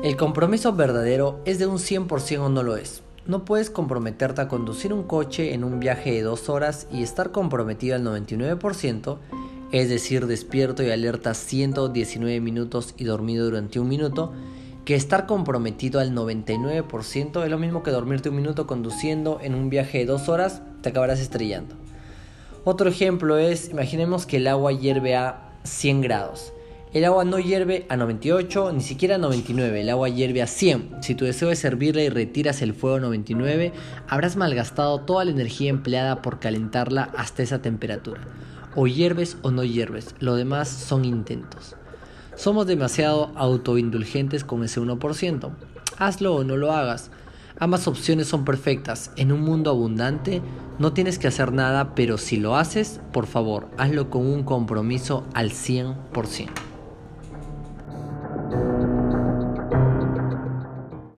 El compromiso verdadero es de un 100% o no lo es. No puedes comprometerte a conducir un coche en un viaje de dos horas y estar comprometido al 99%, es decir, despierto y alerta 119 minutos y dormido durante un minuto, que estar comprometido al 99% es lo mismo que dormirte un minuto conduciendo en un viaje de dos horas, te acabarás estrellando. Otro ejemplo es, imaginemos que el agua hierve a 100 grados. El agua no hierve a 98, ni siquiera a 99, el agua hierve a 100. Si tu deseo es servirla y retiras el fuego a 99, habrás malgastado toda la energía empleada por calentarla hasta esa temperatura. O hierves o no hierves, lo demás son intentos. Somos demasiado autoindulgentes con ese 1%. Hazlo o no lo hagas. Ambas opciones son perfectas. En un mundo abundante no tienes que hacer nada, pero si lo haces, por favor, hazlo con un compromiso al 100%.